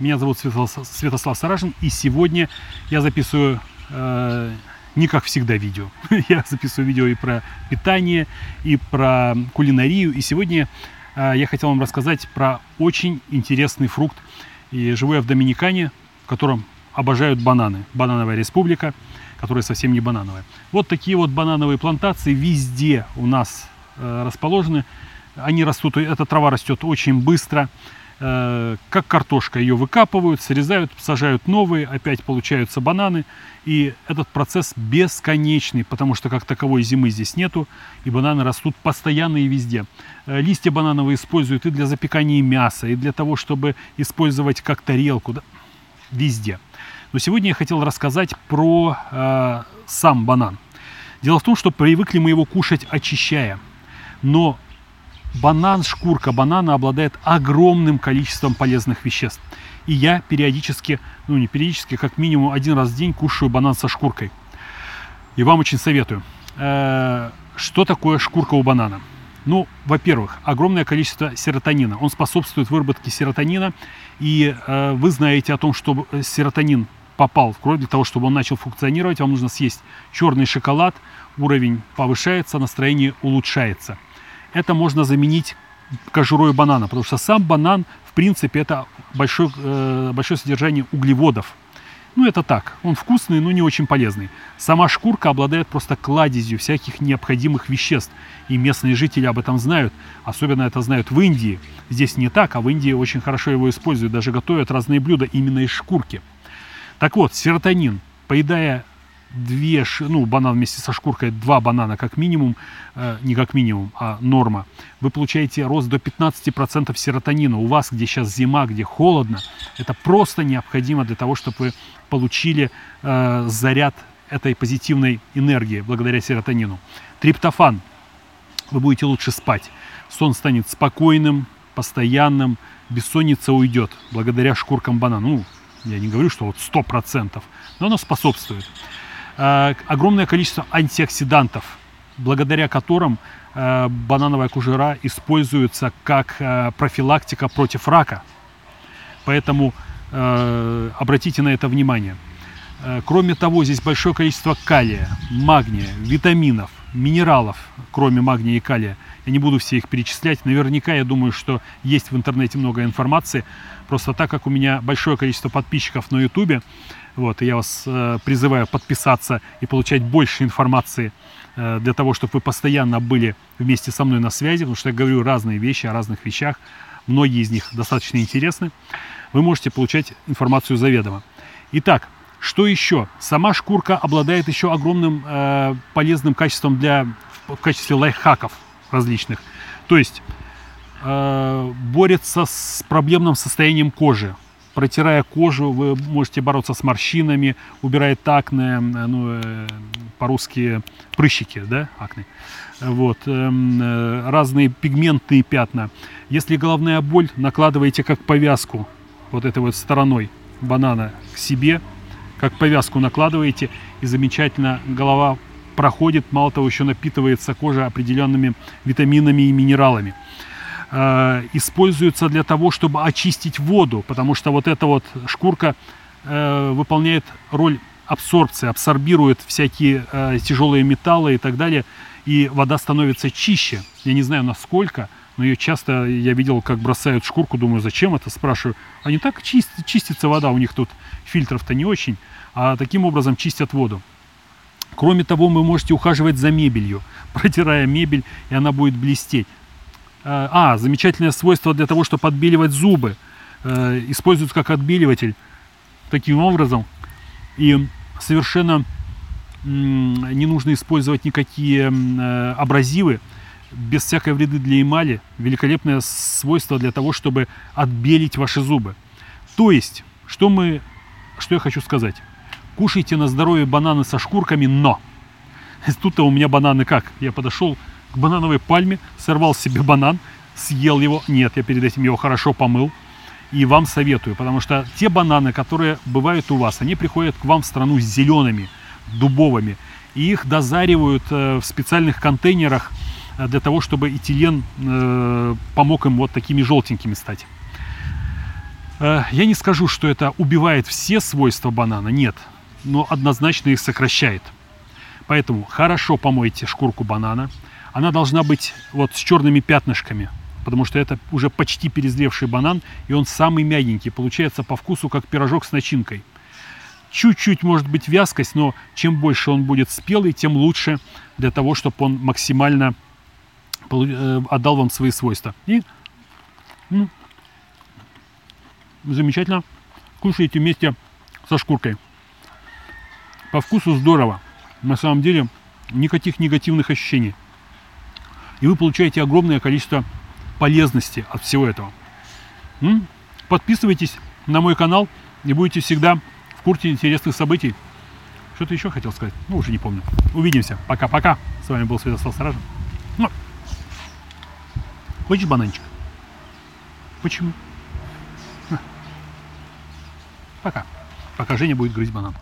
Меня зовут Святослав, Саражин, и сегодня я записываю э, не как всегда видео. я записываю видео и про питание, и про кулинарию. И сегодня э, я хотел вам рассказать про очень интересный фрукт. И живу я в Доминикане, в котором обожают бананы. Банановая республика, которая совсем не банановая. Вот такие вот банановые плантации везде у нас э, расположены. Они растут, эта трава растет очень быстро. Э, как картошка, ее выкапывают, срезают, сажают новые, опять получаются бананы. И этот процесс бесконечный, потому что как таковой зимы здесь нету, и бананы растут постоянно и везде. Э, листья банановые используют и для запекания мяса, и для того, чтобы использовать как тарелку, да, везде. Но сегодня я хотел рассказать про э, сам банан. Дело в том, что привыкли мы его кушать очищая. Но банан, шкурка банана обладает огромным количеством полезных веществ. И я периодически, ну не периодически, как минимум один раз в день кушаю банан со шкуркой. И вам очень советую. Э, что такое шкурка у банана? Ну, во-первых, огромное количество серотонина. Он способствует выработке серотонина. И э, вы знаете о том, что серотонин попал в кровь, для того, чтобы он начал функционировать, вам нужно съесть черный шоколад, уровень повышается, настроение улучшается это можно заменить кожурой банана, потому что сам банан, в принципе, это большое, э, большое содержание углеводов. Ну, это так, он вкусный, но не очень полезный. Сама шкурка обладает просто кладезью всяких необходимых веществ. И местные жители об этом знают. Особенно это знают в Индии. Здесь не так, а в Индии очень хорошо его используют. Даже готовят разные блюда именно из шкурки. Так вот, серотонин, поедая две, ну, банан вместе со шкуркой, два банана как минимум, э, не как минимум, а норма, вы получаете рост до 15% серотонина. У вас, где сейчас зима, где холодно, это просто необходимо для того, чтобы вы получили э, заряд этой позитивной энергии благодаря серотонину. Триптофан. Вы будете лучше спать. Сон станет спокойным, постоянным, бессонница уйдет благодаря шкуркам банана. Ну, я не говорю, что вот 100%, но оно способствует. Э, огромное количество антиоксидантов, благодаря которым э, банановая кожура используется как э, профилактика против рака. Поэтому обратите на это внимание. Кроме того, здесь большое количество калия, магния, витаминов, минералов, кроме магния и калия. Я не буду все их перечислять. Наверняка, я думаю, что есть в интернете много информации. Просто так как у меня большое количество подписчиков на YouTube, вот, и я вас э, призываю подписаться и получать больше информации э, для того, чтобы вы постоянно были вместе со мной на связи, потому что я говорю разные вещи о разных вещах. Многие из них достаточно интересны. Вы можете получать информацию заведомо. Итак, что еще? Сама шкурка обладает еще огромным э, полезным качеством для, в качестве лайфхаков различных. То есть э, борется с проблемным состоянием кожи протирая кожу, вы можете бороться с морщинами, убирает акне, ну, э, по-русски прыщики, да, акне. Вот, эм, э, разные пигментные пятна. Если головная боль, накладываете как повязку вот этой вот стороной банана к себе, как повязку накладываете, и замечательно голова проходит, мало того, еще напитывается кожа определенными витаминами и минералами. Э, используется для того, чтобы очистить воду, потому что вот эта вот шкурка э, выполняет роль абсорбции, абсорбирует всякие э, тяжелые металлы и так далее, и вода становится чище. Я не знаю насколько, но ее часто я видел, как бросают шкурку, думаю, зачем это, спрашиваю. А не так чист, чистится вода, у них тут фильтров-то не очень, а таким образом чистят воду. Кроме того, вы можете ухаживать за мебелью, протирая мебель, и она будет блестеть. Э, а, замечательное свойство для того, чтобы отбеливать зубы. Э, используется как отбеливатель таким образом. И совершенно не нужно использовать никакие э, абразивы, без всякой вреды для эмали. Великолепное свойство для того, чтобы отбелить ваши зубы. То есть, что, мы, что я хочу сказать. Кушайте на здоровье бананы со шкурками, но... Тут-то у меня бананы как? Я подошел, к банановой пальме, сорвал себе банан, съел его. Нет, я перед этим его хорошо помыл. И вам советую, потому что те бананы, которые бывают у вас, они приходят к вам в страну зелеными, дубовыми. И их дозаривают э, в специальных контейнерах э, для того, чтобы этилен э, помог им вот такими желтенькими стать. Я не скажу, что это убивает все свойства банана, нет, но однозначно их сокращает. Поэтому хорошо помойте шкурку банана. Она должна быть вот с черными пятнышками, потому что это уже почти перезревший банан, и он самый мягенький, получается по вкусу как пирожок с начинкой. Чуть-чуть может быть вязкость, но чем больше он будет спелый, тем лучше для того, чтобы он максимально э, отдал вам свои свойства. И замечательно кушаете вместе со шкуркой. По вкусу здорово. На самом деле никаких негативных ощущений. И вы получаете огромное количество полезности от всего этого. Подписывайтесь на мой канал и будете всегда в курсе интересных событий. Что-то еще хотел сказать? Ну, уже не помню. Увидимся. Пока-пока. С вами был Святослав Саражин. Ну. Хочешь бананчик? Почему? Пока. Пока Женя будет грызть банан.